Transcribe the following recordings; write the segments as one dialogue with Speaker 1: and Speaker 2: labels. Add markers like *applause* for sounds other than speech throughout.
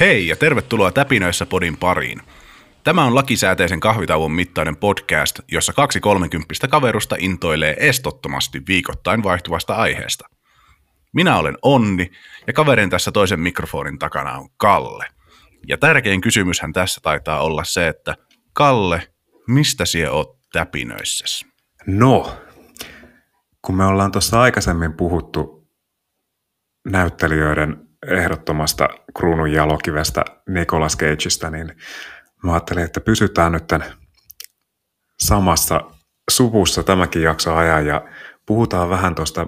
Speaker 1: Hei ja tervetuloa Täpinöissä podin pariin. Tämä on lakisääteisen kahvitauon mittainen podcast, jossa kaksi kolmekymppistä kaverusta intoilee estottomasti viikoittain vaihtuvasta aiheesta. Minä olen Onni ja kaverin tässä toisen mikrofonin takana on Kalle. Ja tärkein kysymyshän tässä taitaa olla se, että Kalle, mistä sie oot täpinöissäs?
Speaker 2: No, kun me ollaan tuossa aikaisemmin puhuttu näyttelijöiden ehdottomasta kruunun jalokivestä Nicolas Cageista, niin mä ajattelin, että pysytään nyt samassa suvussa tämäkin jakso ajan ja puhutaan vähän tuosta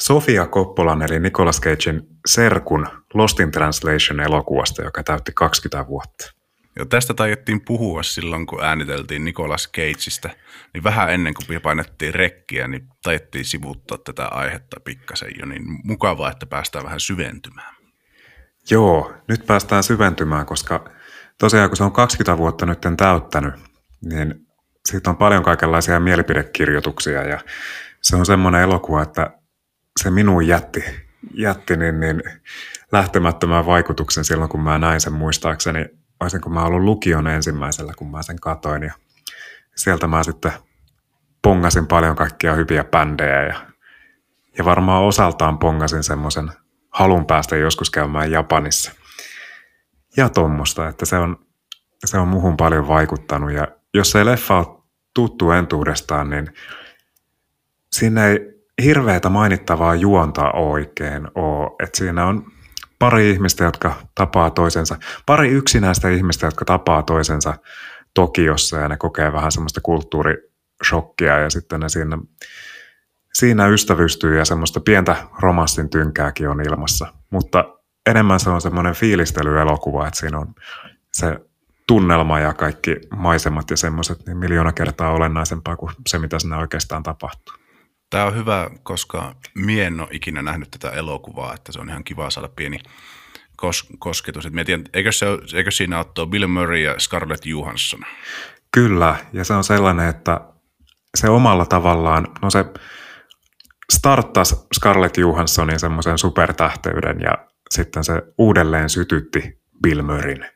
Speaker 2: Sofia Coppolan eli Nicolas Cagein serkun Lost in Translation elokuvasta, joka täytti 20 vuotta.
Speaker 1: Jo tästä taidettiin puhua silloin, kun ääniteltiin Nicolas Cageista, niin vähän ennen kuin painettiin rekkiä, niin taidettiin sivuttaa tätä aihetta pikkasen jo, niin mukavaa, että päästään vähän syventymään.
Speaker 2: Joo, nyt päästään syventymään, koska tosiaan kun se on 20 vuotta nyt täyttänyt, niin siitä on paljon kaikenlaisia mielipidekirjoituksia ja se on semmoinen elokuva, että se minuun jätti, jätti niin, niin lähtemättömän vaikutuksen silloin, kun mä näin sen muistaakseni. Olisin, kun mä ollut lukion ensimmäisellä, kun mä sen katoin ja sieltä mä sitten pongasin paljon kaikkia hyviä bändejä ja, ja varmaan osaltaan pongasin semmoisen halun päästä joskus käymään Japanissa. Ja tuommoista, että se on, se on muhun paljon vaikuttanut. Ja jos ei leffa ole tuttu entuudestaan, niin siinä ei hirveätä mainittavaa juonta oikein ole. Että siinä on pari ihmistä, jotka tapaa toisensa, pari yksinäistä ihmistä, jotka tapaa toisensa Tokiossa ja ne kokee vähän semmoista kulttuurishokkia ja sitten ne siinä siinä ystävystyy ja semmoista pientä romanssin tynkääkin on ilmassa. Mutta enemmän se on semmoinen fiilistelyelokuva, että siinä on se tunnelma ja kaikki maisemat ja semmoiset niin miljoona kertaa olennaisempaa kuin se, mitä siinä oikeastaan tapahtuu.
Speaker 1: Tämä on hyvä, koska mie en ole ikinä nähnyt tätä elokuvaa, että se on ihan kiva saada pieni kos- kosketus. Et mietin, eikö, se, eikö siinä ole Bill Murray ja Scarlett Johansson?
Speaker 2: Kyllä, ja se on sellainen, että se omalla tavallaan, no se starttasi Scarlett Johanssonin semmoisen supertähteyden ja sitten se uudelleen sytytti Bill Murrayn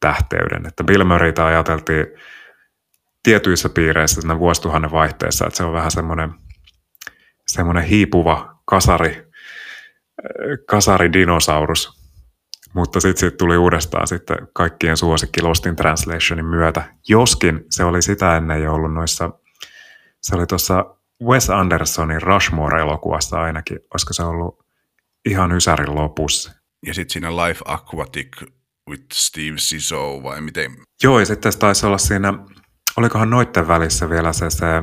Speaker 2: tähteyden. Että Bill Murrayta ajateltiin tietyissä piireissä siinä vuosituhannen vaihteessa, että se on vähän semmoinen, semmoinen hiipuva kasari, kasaridinosaurus. Mutta sitten sit tuli uudestaan sitten kaikkien suosikki Lost in Translationin myötä. Joskin se oli sitä ennen jo ollut noissa, se oli tuossa Wes Andersonin Rushmore-elokuvasta ainakin, olisiko se ollut ihan Ysärin lopussa.
Speaker 1: Ja sitten siinä Life Aquatic with Steve Siso vai miten?
Speaker 2: Joo, ja sitten taisi olla siinä, olikohan noitten välissä vielä se, se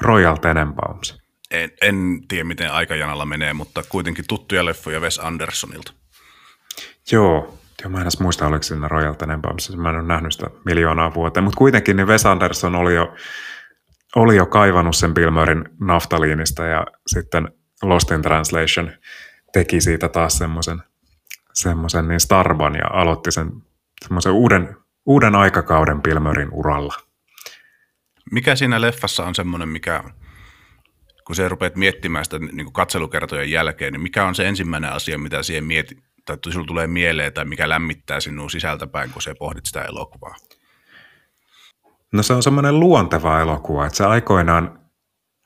Speaker 2: Royal Tenenbaums.
Speaker 1: En, en tiedä, miten aikajanalla menee, mutta kuitenkin tuttuja leffoja Wes Andersonilta.
Speaker 2: Joo, Joo, mä en edes muista, oliko siinä Royal Tenenbaums. Mä en ole nähnyt sitä miljoonaa vuoteen, mutta kuitenkin niin Wes Anderson oli jo oli jo kaivannut sen Bill Murrayn naftaliinista ja sitten Lost in Translation teki siitä taas semmoisen semmoisen niin Starban ja aloitti sen semmoisen uuden, uuden aikakauden Bill Murrayn uralla.
Speaker 1: Mikä siinä leffassa on semmoinen, mikä, kun sä rupeat miettimään sitä niin katselukertojen jälkeen, niin mikä on se ensimmäinen asia, mitä siihen mieti, tai sinulla tulee mieleen, tai mikä lämmittää sinua sisältäpäin, kun sä pohdit sitä elokuvaa?
Speaker 2: No se on semmoinen luonteva elokuva, että se aikoinaan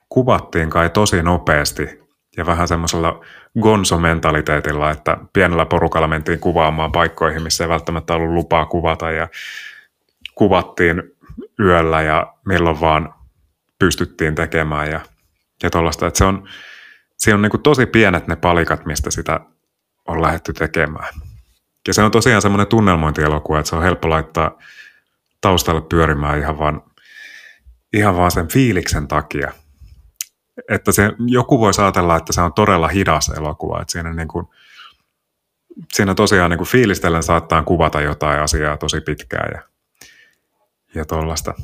Speaker 2: kuvattiin kai tosi nopeasti ja vähän semmoisella gonzo-mentaliteetilla, että pienellä porukalla mentiin kuvaamaan paikkoihin, missä ei välttämättä ollut lupaa kuvata ja kuvattiin yöllä ja milloin vaan pystyttiin tekemään ja, ja tuollaista. Että se on, siinä on niin tosi pienet ne palikat, mistä sitä on lähdetty tekemään. Ja se on tosiaan semmoinen tunnelmointielokuva, että se on helppo laittaa – taustalle pyörimään ihan vaan, ihan vaan sen fiiliksen takia. Että se, joku voi ajatella, että se on todella hidas elokuva, että siinä, niin kuin, siinä tosiaan niin kuin fiilistellen saattaa kuvata jotain asiaa tosi pitkään ja, ja tuollaista.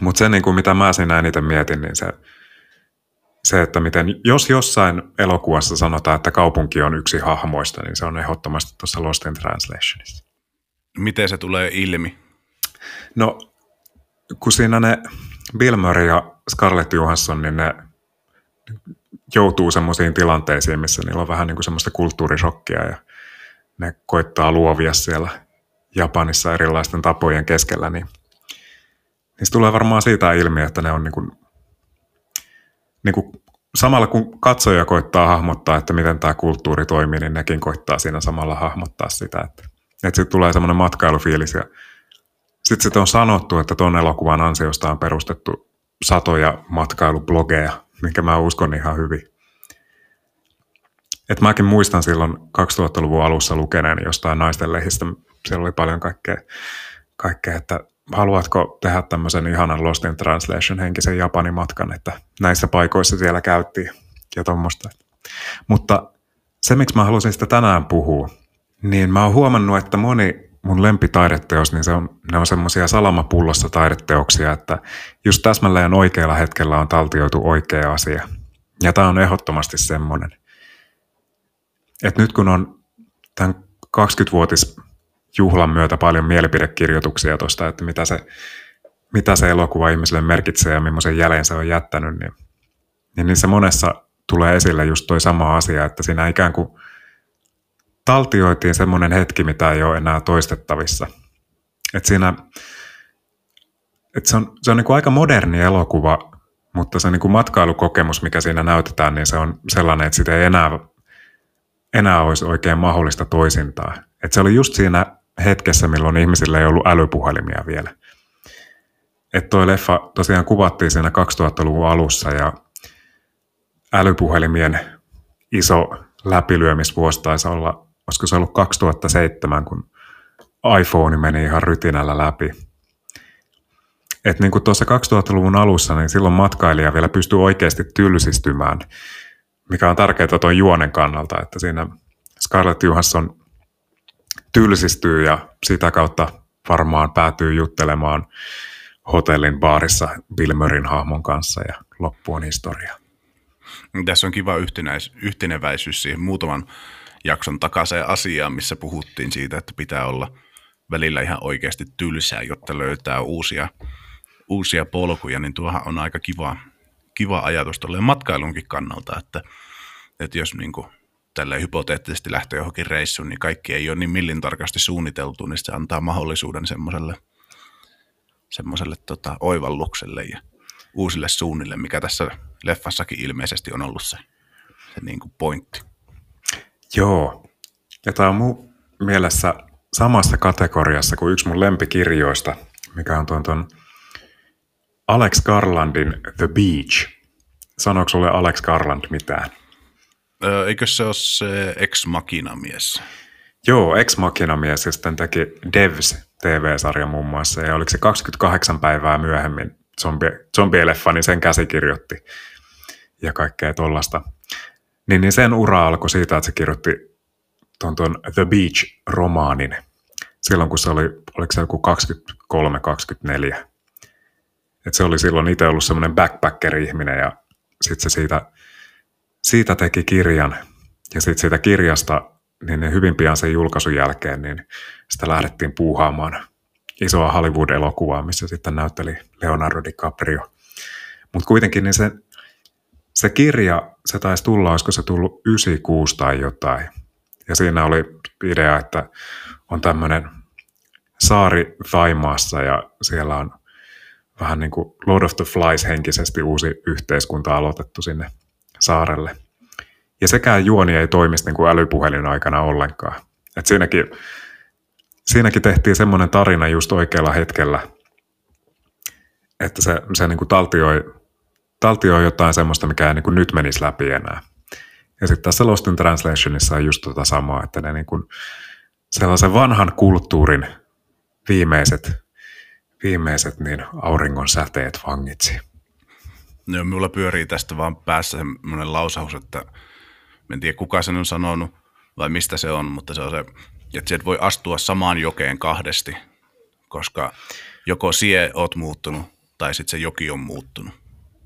Speaker 2: Mutta se, niin kuin mitä mä siinä eniten mietin, niin se, se, että miten, jos jossain elokuvassa sanotaan, että kaupunki on yksi hahmoista, niin se on ehdottomasti tuossa Lost in Translationissa.
Speaker 1: Miten se tulee ilmi?
Speaker 2: No, kun siinä ne Bill Murray ja Scarlett Johansson, niin ne joutuu semmoisiin tilanteisiin, missä niillä on vähän niin kuin semmoista kulttuurishokkia ja ne koittaa luovia siellä Japanissa erilaisten tapojen keskellä, niin niistä tulee varmaan siitä ilmi, että ne on niin kuin, niin kuin samalla kun katsoja koittaa hahmottaa, että miten tämä kulttuuri toimii, niin nekin koittaa siinä samalla hahmottaa sitä, että, että sitten tulee semmoinen matkailufiilis ja sitten sit on sanottu, että tuon elokuvan ansiosta on perustettu satoja matkailublogeja, mikä mä uskon ihan hyvin. Et mäkin muistan silloin 2000-luvun alussa lukeneen jostain naisten lehdistä, siellä oli paljon kaikkea, kaikkea että haluatko tehdä tämmöisen ihanan Lost in Translation henkisen Japanin matkan, että näissä paikoissa siellä käyttiin ja tuommoista. Mutta se, miksi mä halusin sitä tänään puhua, niin mä oon huomannut, että moni mun lempitaideteos, niin se on, ne on semmoisia salamapullossa taideteoksia, että just täsmälleen oikealla hetkellä on taltioitu oikea asia. Ja tämä on ehdottomasti semmoinen. Että nyt kun on tämän 20-vuotis juhlan myötä paljon mielipidekirjoituksia tuosta, että mitä se, mitä se elokuva ihmiselle merkitsee ja millaisen jäljen se on jättänyt, niin, niin niissä monessa tulee esille just toi sama asia, että siinä ikään kuin taltioitiin semmoinen hetki, mitä ei ole enää toistettavissa. Että siinä, että se on, se on niin kuin aika moderni elokuva, mutta se niin kuin matkailukokemus, mikä siinä näytetään, niin se on sellainen, että sitä ei enää, enää olisi oikein mahdollista toisintaa. Että se oli just siinä hetkessä, milloin ihmisillä ei ollut älypuhelimia vielä. Että toi leffa tosiaan kuvattiin siinä 2000-luvun alussa ja älypuhelimien iso läpilyömisvuosi taisi olla, olisiko se ollut 2007, kun iPhone meni ihan rytinällä läpi. Että niin kuin tuossa 2000-luvun alussa, niin silloin matkailija vielä pystyy oikeasti tylsistymään, mikä on tärkeää tuon juonen kannalta, että siinä Scarlett Johansson tylsistyy ja sitä kautta varmaan päätyy juttelemaan hotellin baarissa Murrayn hahmon kanssa ja loppu on historia.
Speaker 1: Tässä on kiva yhtenäis, yhteneväisyys siihen muutaman jakson takaisin asiaan, missä puhuttiin siitä, että pitää olla välillä ihan oikeasti tylsää, jotta löytää uusia, uusia polkuja, niin tuohan on aika kiva, kiva ajatus matkailunkin kannalta, että, että jos niin kuin tälleen hypoteettisesti lähtee johonkin reissuun, niin kaikki ei ole niin millin tarkasti suunniteltu, niin se antaa mahdollisuuden semmoiselle, semmoiselle tota, oivallukselle ja uusille suunnille, mikä tässä leffassakin ilmeisesti on ollut se, se niin kuin pointti.
Speaker 2: Joo, ja tämä on mun mielessä samassa kategoriassa kuin yksi mun lempikirjoista, mikä on tuon, tuon Alex Garlandin The Beach. Sanoiko sulle Alex Garland mitään?
Speaker 1: Eikö se ole se Ex Machina mies?
Speaker 2: Joo, Ex Machina mies ja sitten teki Devs TV-sarja muun muassa. Ja oliko se 28 päivää myöhemmin zombi, zombieleffa, niin sen käsikirjoitti ja kaikkea tuollaista. Niin, niin sen ura alkoi siitä, että se kirjoitti tuon, tuon The Beach-romaanin silloin, kun se oli, oliko se joku 23-24. Et se oli silloin itse ollut semmoinen backpacker-ihminen ja sitten se siitä siitä teki kirjan. Ja sitten siitä kirjasta, niin hyvin pian sen julkaisun jälkeen, niin sitä lähdettiin puuhaamaan isoa Hollywood-elokuvaa, missä sitten näytteli Leonardo DiCaprio. Mutta kuitenkin niin se, se kirja, se taisi tulla, olisiko se tullut 96 tai jotain. Ja siinä oli idea, että on tämmöinen saari Thaimaassa ja siellä on vähän niin kuin Lord of the Flies henkisesti uusi yhteiskunta aloitettu sinne saarelle. Ja sekään juoni ei toimisi niin kuin älypuhelin aikana ollenkaan. Et siinäkin, siinäkin tehtiin semmoinen tarina just oikealla hetkellä, että se, se niin kuin taltioi, taltioi jotain semmoista, mikä ei niin kuin nyt menisi läpi enää. Ja sitten tässä Lost in Translationissa on just tota samaa, että ne niin kuin sellaisen vanhan kulttuurin viimeiset, viimeiset niin auringon säteet vangitsi.
Speaker 1: Joo, minulla pyörii tästä vaan päässä semmoinen lausaus, että en tiedä kuka sen on sanonut vai mistä se on, mutta se on se, että sieltä voi astua samaan jokeen kahdesti, koska joko sie oot muuttunut tai sitten se joki on muuttunut.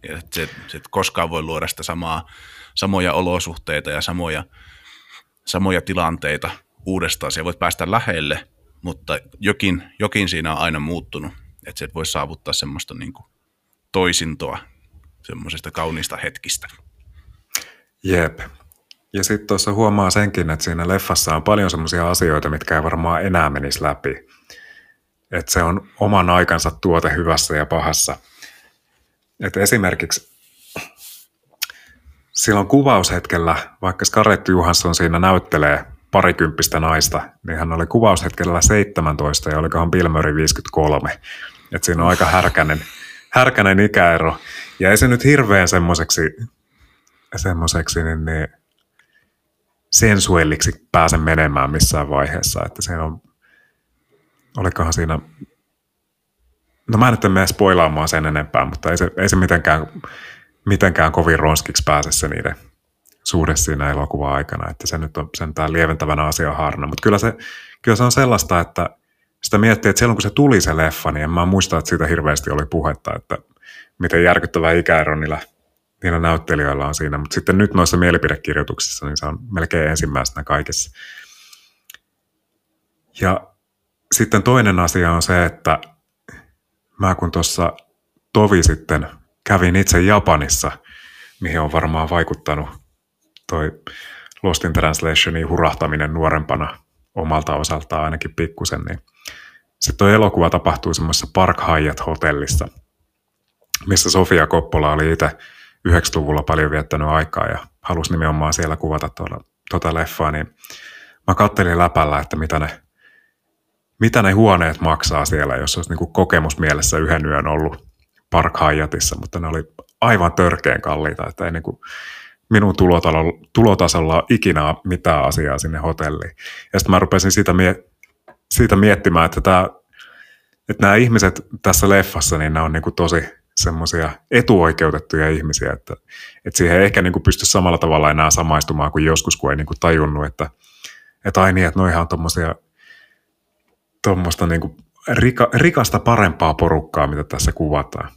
Speaker 1: Ja että se, se et koskaan voi luoda sitä samaa, samoja olosuhteita ja samoja, samoja tilanteita uudestaan. Se voit päästä lähelle, mutta jokin, jokin siinä on aina muuttunut. Että se et voi saavuttaa semmoista niin kuin toisintoa semmoisesta kauniista hetkistä.
Speaker 2: Jep. Ja sitten tuossa huomaa senkin, että siinä leffassa on paljon semmoisia asioita, mitkä ei varmaan enää menisi läpi. Että se on oman aikansa tuote hyvässä ja pahassa. Et esimerkiksi silloin kuvaushetkellä, vaikka Scarlett Johansson siinä näyttelee parikymppistä naista, niin hän oli kuvaushetkellä 17 ja olikohan Bill Murray 53. Et siinä on aika härkänen, härkänen ikäero. Ja ei se nyt hirveän semmoiseksi, semmoiseksi niin, niin sensuelliksi pääse menemään missään vaiheessa. Että se on, olikohan siinä, no mä nyt mene spoilaamaan sen enempää, mutta ei se, ei se mitenkään, mitenkään kovin ronskiksi pääse se niiden suhde siinä elokuvan aikana, että se nyt on sentään lieventävänä asia harna. Mutta kyllä se, kyllä se on sellaista, että sitä miettii, että silloin kun se tuli se leffa, niin en mä muista, että siitä hirveästi oli puhetta, että miten järkyttävä ikäero niillä, niillä näyttelijöillä on siinä. Mutta sitten nyt noissa mielipidekirjoituksissa, niin se on melkein ensimmäisenä kaikessa. Ja sitten toinen asia on se, että mä kun tuossa tovi sitten kävin itse Japanissa, mihin on varmaan vaikuttanut toi Lost in Translationin hurahtaminen nuorempana omalta osaltaan ainakin pikkusen, niin sitten tuo elokuva tapahtui semmoisessa Park Hyatt-hotellissa, missä Sofia Koppola oli itse 90-luvulla paljon viettänyt aikaa ja halusi nimenomaan siellä kuvata tuota, tuota leffaa, niin mä kattelin läpällä, että mitä ne, mitä ne huoneet maksaa siellä, jos olisi niin kokemus mielessä yhden yön ollut Park Hyattissa, mutta ne oli aivan törkeän kalliita, että ei niin kuin, minun tulotasolla, tulotasolla ikinä mitään asiaa sinne hotelliin. Ja sitten mä rupesin siitä, mie- siitä miettimään, että, tämä, että nämä ihmiset tässä leffassa, niin nämä on niin kuin tosi semmoisia etuoikeutettuja ihmisiä, että, että siihen ei ehkä niin kuin pysty samalla tavalla enää samaistumaan kuin joskus, kun ei niin kuin tajunnut, että, että ai niin, että noihan on tommosia, tommoista niin kuin rika, rikasta parempaa porukkaa, mitä tässä kuvataan.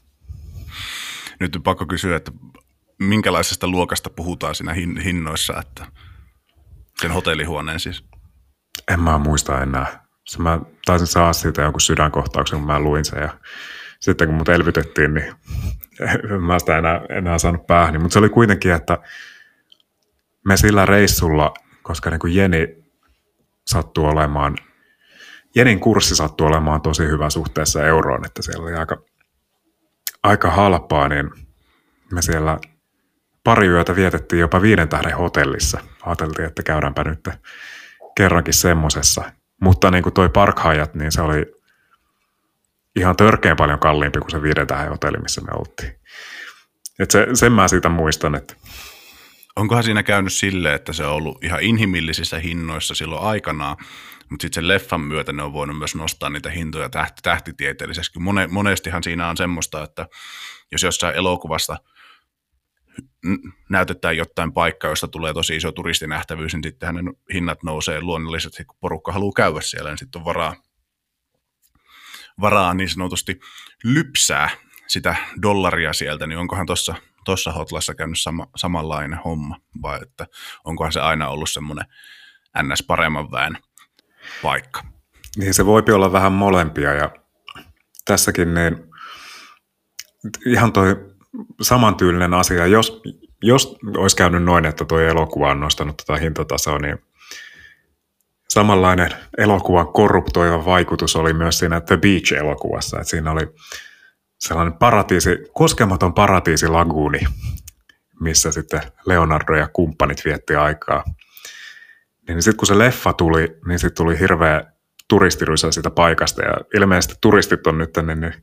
Speaker 1: Nyt on pakko kysyä, että minkälaisesta luokasta puhutaan siinä hin- hinnoissa, että sen hotellihuoneen siis?
Speaker 2: En mä muista enää. Se mä taisin saada siitä jonkun sydänkohtauksen, kun mä luin sen ja sitten kun mut elvytettiin, niin *laughs* mä sitä enää, enää saanut päähän. Mutta se oli kuitenkin, että me sillä reissulla, koska niin kuin Jeni sattuu olemaan, Jenin kurssi sattuu olemaan tosi hyvä suhteessa euroon, että siellä oli aika, aika halpaa, niin me siellä pari yötä vietettiin jopa viiden tähden hotellissa. Ajateltiin, että käydäänpä nyt kerrankin semmosessa. Mutta niin kuin toi Park Hyatt, niin se oli ihan törkeän paljon kalliimpi kuin se viiden tähden hotelli, missä me oltiin. Et se, sen mä siitä muistan, että
Speaker 1: Onkohan siinä käynyt silleen, että se on ollut ihan inhimillisissä hinnoissa silloin aikanaan, mutta sitten sen leffan myötä ne on voinut myös nostaa niitä hintoja tähti, tähtitieteellisesti. Mone, monestihan siinä on semmoista, että jos jossain elokuvasta – näytetään jotain paikkaa, josta tulee tosi iso turistinähtävyys, niin sitten hänen hinnat nousee luonnollisesti, kun porukka haluaa käydä siellä, niin sitten on varaa, varaa niin sanotusti lypsää sitä dollaria sieltä, niin onkohan tuossa tuossa hotlassa käynyt sama, samanlainen homma, vai että onkohan se aina ollut semmoinen ns. paremman väen paikka?
Speaker 2: Niin se voi olla vähän molempia ja tässäkin niin ihan toi samantyylinen asia. Jos, jos olisi käynyt noin, että tuo elokuva on nostanut tätä hintatasoa, niin samanlainen elokuvan korruptoiva vaikutus oli myös siinä The Beach-elokuvassa. Että siinä oli sellainen paratiisi, koskematon paratiisi laguuni, missä sitten Leonardo ja kumppanit vietti aikaa. Niin sitten kun se leffa tuli, niin sitten tuli hirveä turistirysä siitä paikasta ja ilmeisesti turistit on nyt niin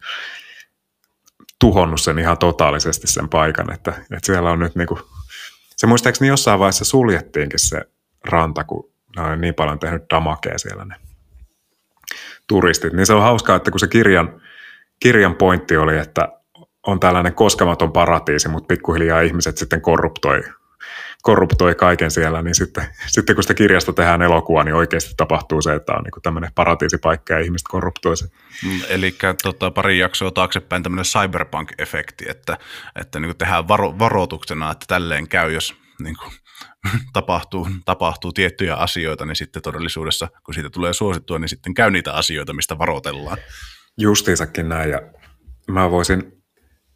Speaker 2: tuhonnut sen ihan totaalisesti sen paikan, että, että siellä on nyt niinku, se muistaakseni jossain vaiheessa suljettiinkin se ranta, kun ne on niin paljon tehnyt damakea siellä ne turistit. Niin se on hauskaa, että kun se kirjan, kirjan pointti oli, että on tällainen koskematon paratiisi, mutta pikkuhiljaa ihmiset sitten korruptoi korruptoi kaiken siellä, niin sitten, *laughs* sitten kun sitä kirjasta tehdään elokuva, niin oikeasti tapahtuu se, että on niin tämmöinen paratiisipaikka ja ihmiset korruptoi se.
Speaker 1: Mm, eli tota, pari jaksoa taaksepäin tämmöinen cyberpunk-efekti, että, että niin tehdään varo, varoituksena, että tälleen käy, jos niin kuin, *laughs* tapahtuu, tapahtuu tiettyjä asioita, niin sitten todellisuudessa, kun siitä tulee suosittua, niin sitten käy niitä asioita, mistä varoitellaan.
Speaker 2: Justiinsakin näin, ja mä voisin,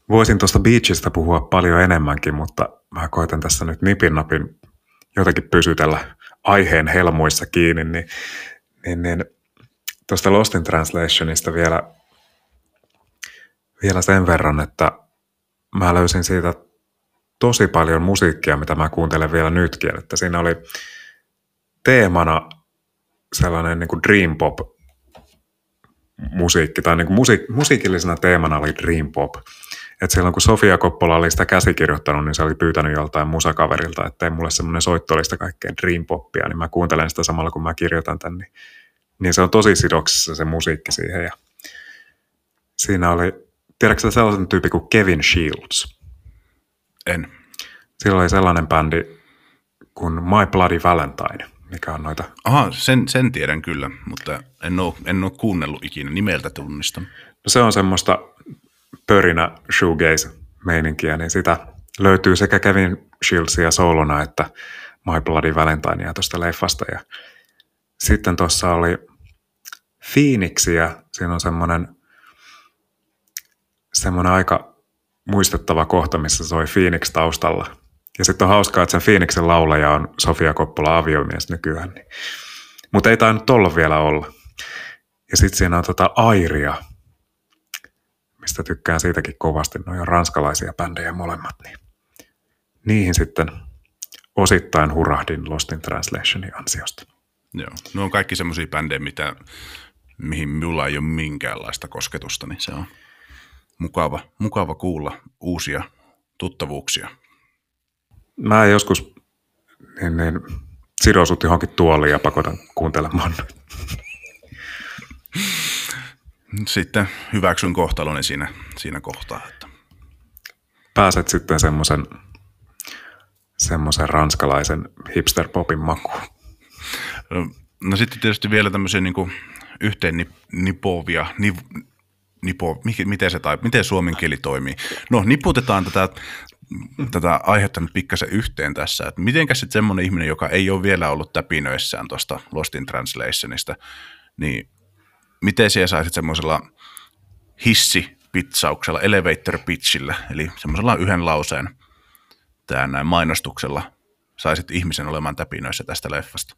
Speaker 2: voisin tuosta Beachistä puhua paljon enemmänkin, mutta mä koitan tässä nyt nipin napin jotenkin pysytellä aiheen helmuissa kiinni, niin, niin, niin tuosta Lost in Translationista vielä, vielä sen verran, että mä löysin siitä tosi paljon musiikkia, mitä mä kuuntelen vielä nytkin. Että siinä oli teemana sellainen niin kuin dream pop musiikki, tai niin kuin musiik- musiikillisena teemana oli dream pop. Et silloin kun Sofia Koppola oli sitä käsikirjoittanut, niin se oli pyytänyt joltain musakaverilta, että ei mulle semmoinen soittolista kaikkea dream poppia, niin mä kuuntelen sitä samalla kun mä kirjoitan tän, niin, niin se on tosi sidoksissa se musiikki siihen. Ja siinä oli, tiedätkö sellaisen tyyppi kuin Kevin Shields?
Speaker 1: En.
Speaker 2: Sillä oli sellainen bändi kuin My Bloody Valentine, mikä on noita...
Speaker 1: Aha, sen, sen tiedän kyllä, mutta en ole, en ole kuunnellut ikinä nimeltä tunnistan.
Speaker 2: No se on semmoista pörinä shoegaze-meininkiä, niin sitä löytyy sekä Kevin Shieldsia soolona että My Bloody Valentinea tuosta leffasta. Ja sitten tuossa oli Phoenixia, siinä on semmoinen, semmoinen aika muistettava kohta, missä soi Phoenix taustalla. Ja sitten on hauskaa, että sen Phoenixin laulaja on Sofia Koppola aviomies nykyään. Niin. Mutta ei tainnut tolla vielä olla. Ja sitten siinä on tota Airia, mistä tykkään siitäkin kovasti. Ne on ranskalaisia bändejä molemmat. Niin niihin sitten osittain hurahdin Lost in Translationin ansiosta.
Speaker 1: Joo, ne on kaikki semmoisia bändejä, mitä, mihin minulla ei ole minkäänlaista kosketusta, niin se on mukava, mukava kuulla uusia tuttavuuksia.
Speaker 2: Mä joskus niin, niin, sidosut johonkin tuoliin ja pakotan kuuntelemaan.
Speaker 1: Sitten hyväksyn kohtaloni siinä, siinä kohtaa. Että.
Speaker 2: Pääset sitten semmoisen semmoisen ranskalaisen hipster-popin makuun.
Speaker 1: No sitten tietysti vielä tämmöisiä niin yhteen nipovia, niv, nipo, miten, se, tai miten suomen kieli toimii. No niputetaan tätä, tätä aihetta nyt pikkasen yhteen tässä, että mitenkäs sitten semmoinen ihminen, joka ei ole vielä ollut täpinöissään tuosta Lost in Translationista, niin miten siellä saisit semmoisella hissipitsauksella, elevator pitchillä, eli semmoisella yhden lauseen tämä näin mainostuksella saisit ihmisen olemaan täpinöissä tästä leffasta?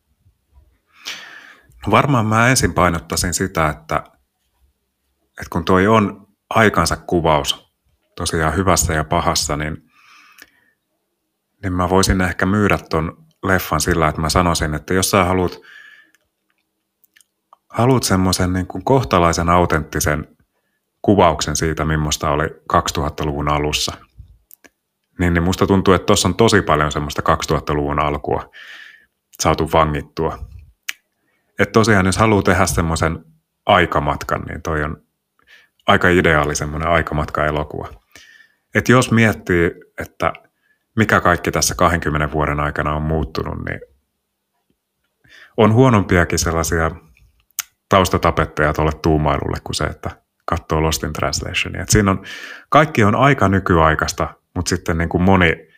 Speaker 2: No varmaan mä ensin painottaisin sitä, että, että kun toi on aikansa kuvaus tosiaan hyvässä ja pahassa, niin, niin mä voisin ehkä myydä ton leffan sillä, että mä sanoisin, että jos sä haluat, haluat semmoisen niin kuin kohtalaisen autenttisen kuvauksen siitä, millaista oli 2000-luvun alussa, niin, niin musta tuntuu, että tuossa on tosi paljon semmoista 2000-luvun alkua saatu vangittua. Että tosiaan, jos haluaa tehdä semmoisen aikamatkan, niin toi on aika ideaali semmoinen aikamatka-elokuva. Että jos miettii, että mikä kaikki tässä 20 vuoden aikana on muuttunut, niin on huonompiakin sellaisia taustatapetteja tuolle tuumailulle kuin se, että katsoo Lost in Translationia. Et siinä on, kaikki on aika nykyaikaista, mutta sitten niin kuin moni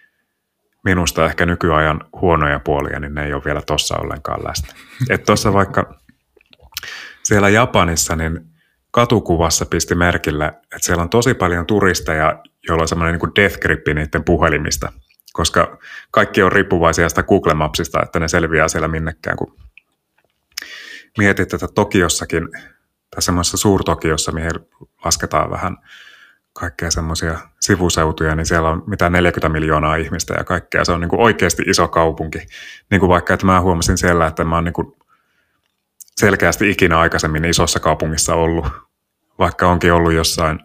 Speaker 2: minusta ehkä nykyajan huonoja puolia, niin ne ei ole vielä tuossa ollenkaan läsnä. Tuossa vaikka siellä Japanissa, niin katukuvassa pisti merkille, että siellä on tosi paljon turisteja, joilla on semmoinen niin death grip niiden puhelimista, koska kaikki on riippuvaisia sitä Google Mapsista, että ne selviää siellä minnekään, kun mietit, että Tokiossakin, tai semmoisessa suurtokiossa, mihin lasketaan vähän kaikkea semmoisia sivuseutuja, niin siellä on mitä 40 miljoonaa ihmistä ja kaikkea. Se on niin kuin oikeasti iso kaupunki. Niin kuin vaikka, että mä huomasin siellä, että mä oon niin kuin selkeästi ikinä aikaisemmin isossa kaupungissa ollut, vaikka onkin ollut jossain,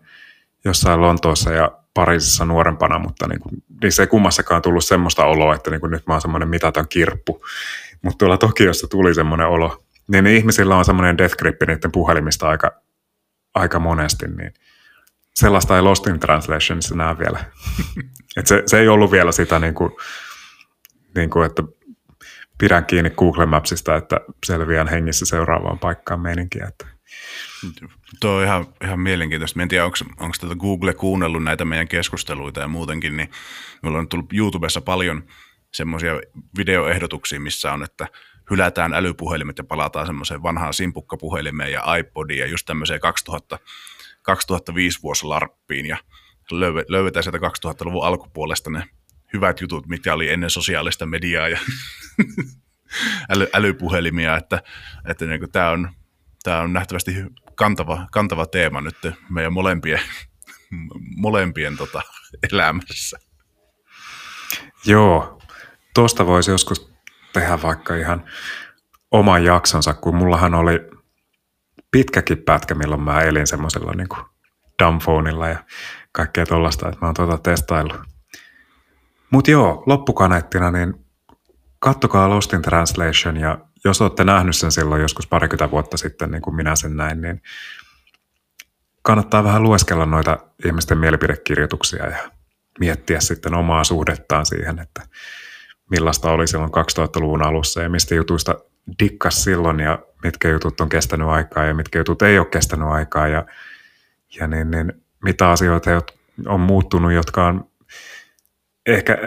Speaker 2: jossain Lontoossa ja Pariisissa nuorempana, mutta niin kuin, niissä ei kummassakaan tullut semmoista oloa, että niin kuin nyt mä oon semmoinen mitaton kirppu. Mutta tuolla Tokiossa tuli semmoinen olo. Niin, niin ihmisillä on semmoinen death grip niiden puhelimista aika, aika monesti, niin – sellaista ei Lost in Translationissa näe vielä. *laughs* Et se, se, ei ollut vielä sitä niin kuin niin kuin, että pidän kiinni Google Mapsista, että selviän hengissä seuraavaan paikkaan meininkiä. Että.
Speaker 1: Tuo on ihan, ihan mielenkiintoista. Mä en tiedä, onko, onko tätä Google kuunnellut näitä meidän keskusteluita ja muutenkin, niin meillä on tullut YouTubessa paljon semmoisia videoehdotuksia, missä on, että hylätään älypuhelimet ja palataan semmoiseen vanhaan simpukkapuhelimeen ja iPodiin ja just tämmöiseen 2000, 2005 vuosi larppiin ja löydetään sieltä 2000-luvun alkupuolesta ne hyvät jutut, mitkä oli ennen sosiaalista mediaa ja *laughs* äly, älypuhelimia, että, että niin tämä on, tämä on nähtävästi kantava, kantava teema nyt meidän molempien, molempien tota, elämässä.
Speaker 2: Joo, tuosta voisi joskus tehdä vaikka ihan oman jaksonsa, kun mullahan oli pitkäkin pätkä, milloin mä elin semmoisella niin dumbphoneilla ja kaikkea tuollaista, että mä oon tuota testaillut. Mutta joo, loppukaneettina, niin kattokaa Lost in Translation ja jos olette nähnyt sen silloin joskus parikymmentä vuotta sitten, niin kuin minä sen näin, niin kannattaa vähän lueskella noita ihmisten mielipidekirjoituksia ja miettiä sitten omaa suhdettaan siihen, että millaista oli silloin 2000-luvun alussa ja mistä jutuista dikkas silloin ja mitkä jutut on kestänyt aikaa ja mitkä jutut ei ole kestänyt aikaa ja, ja niin, niin, mitä asioita on muuttunut, jotka on ehkä,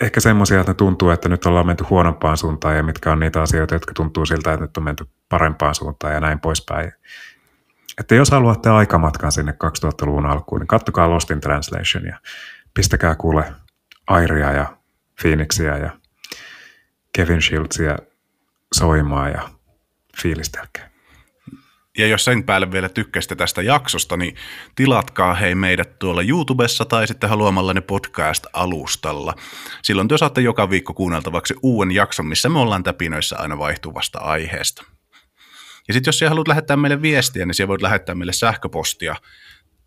Speaker 2: ehkä semmoisia, että ne tuntuu, että nyt ollaan menty huonompaan suuntaan ja mitkä on niitä asioita, jotka tuntuu siltä, että nyt on menty parempaan suuntaan ja näin poispäin. Että jos haluatte aikamatkan sinne 2000-luvun alkuun, niin kattokaa Lost in Translation ja pistäkää kuule Airia ja Phoenixia ja Kevin Shieldsia soimaan ja fiilistelkää.
Speaker 1: Ja jos sen päälle vielä tykkäsitte tästä jaksosta, niin tilatkaa hei meidät tuolla YouTubessa tai sitten haluamallanne podcast-alustalla. Silloin te saatte joka viikko kuunneltavaksi uuden jakson, missä me ollaan täpinöissä aina vaihtuvasta aiheesta. Ja sitten jos sä haluat lähettää meille viestiä, niin siellä voit lähettää meille sähköpostia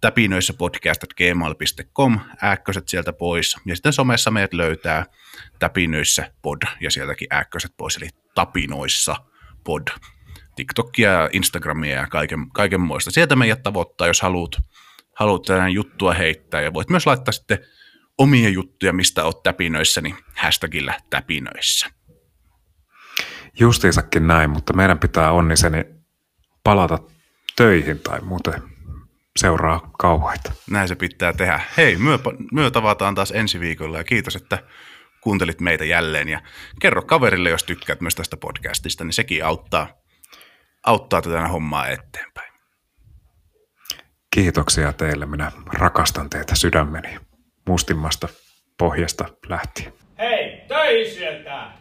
Speaker 1: täpinöissä podcast.gmail.com, ääkköset sieltä pois. Ja sitten somessa meidät löytää täpinöissä pod ja sieltäkin ääkköset pois, eli tapinoissa pod. TikTokia Instagramia ja kaiken, kaiken muista. Sieltä meidät tavoittaa, jos haluat, haluat tämän juttua heittää. Ja voit myös laittaa sitten omia juttuja, mistä olet täpinöissä, niin hashtagillä täpinöissä.
Speaker 2: Justiinsakin näin, mutta meidän pitää onniseni palata töihin tai muuten seuraa kauheita.
Speaker 1: Näin se pitää tehdä. Hei, myö, myö tavataan taas ensi viikolla ja kiitos, että kuuntelit meitä jälleen. Ja kerro kaverille, jos tykkäät myös tästä podcastista, niin sekin auttaa, auttaa tätä hommaa eteenpäin.
Speaker 2: Kiitoksia teille. Minä rakastan teitä sydämeni mustimmasta pohjasta lähtien.
Speaker 3: Hei, töihin sieltä!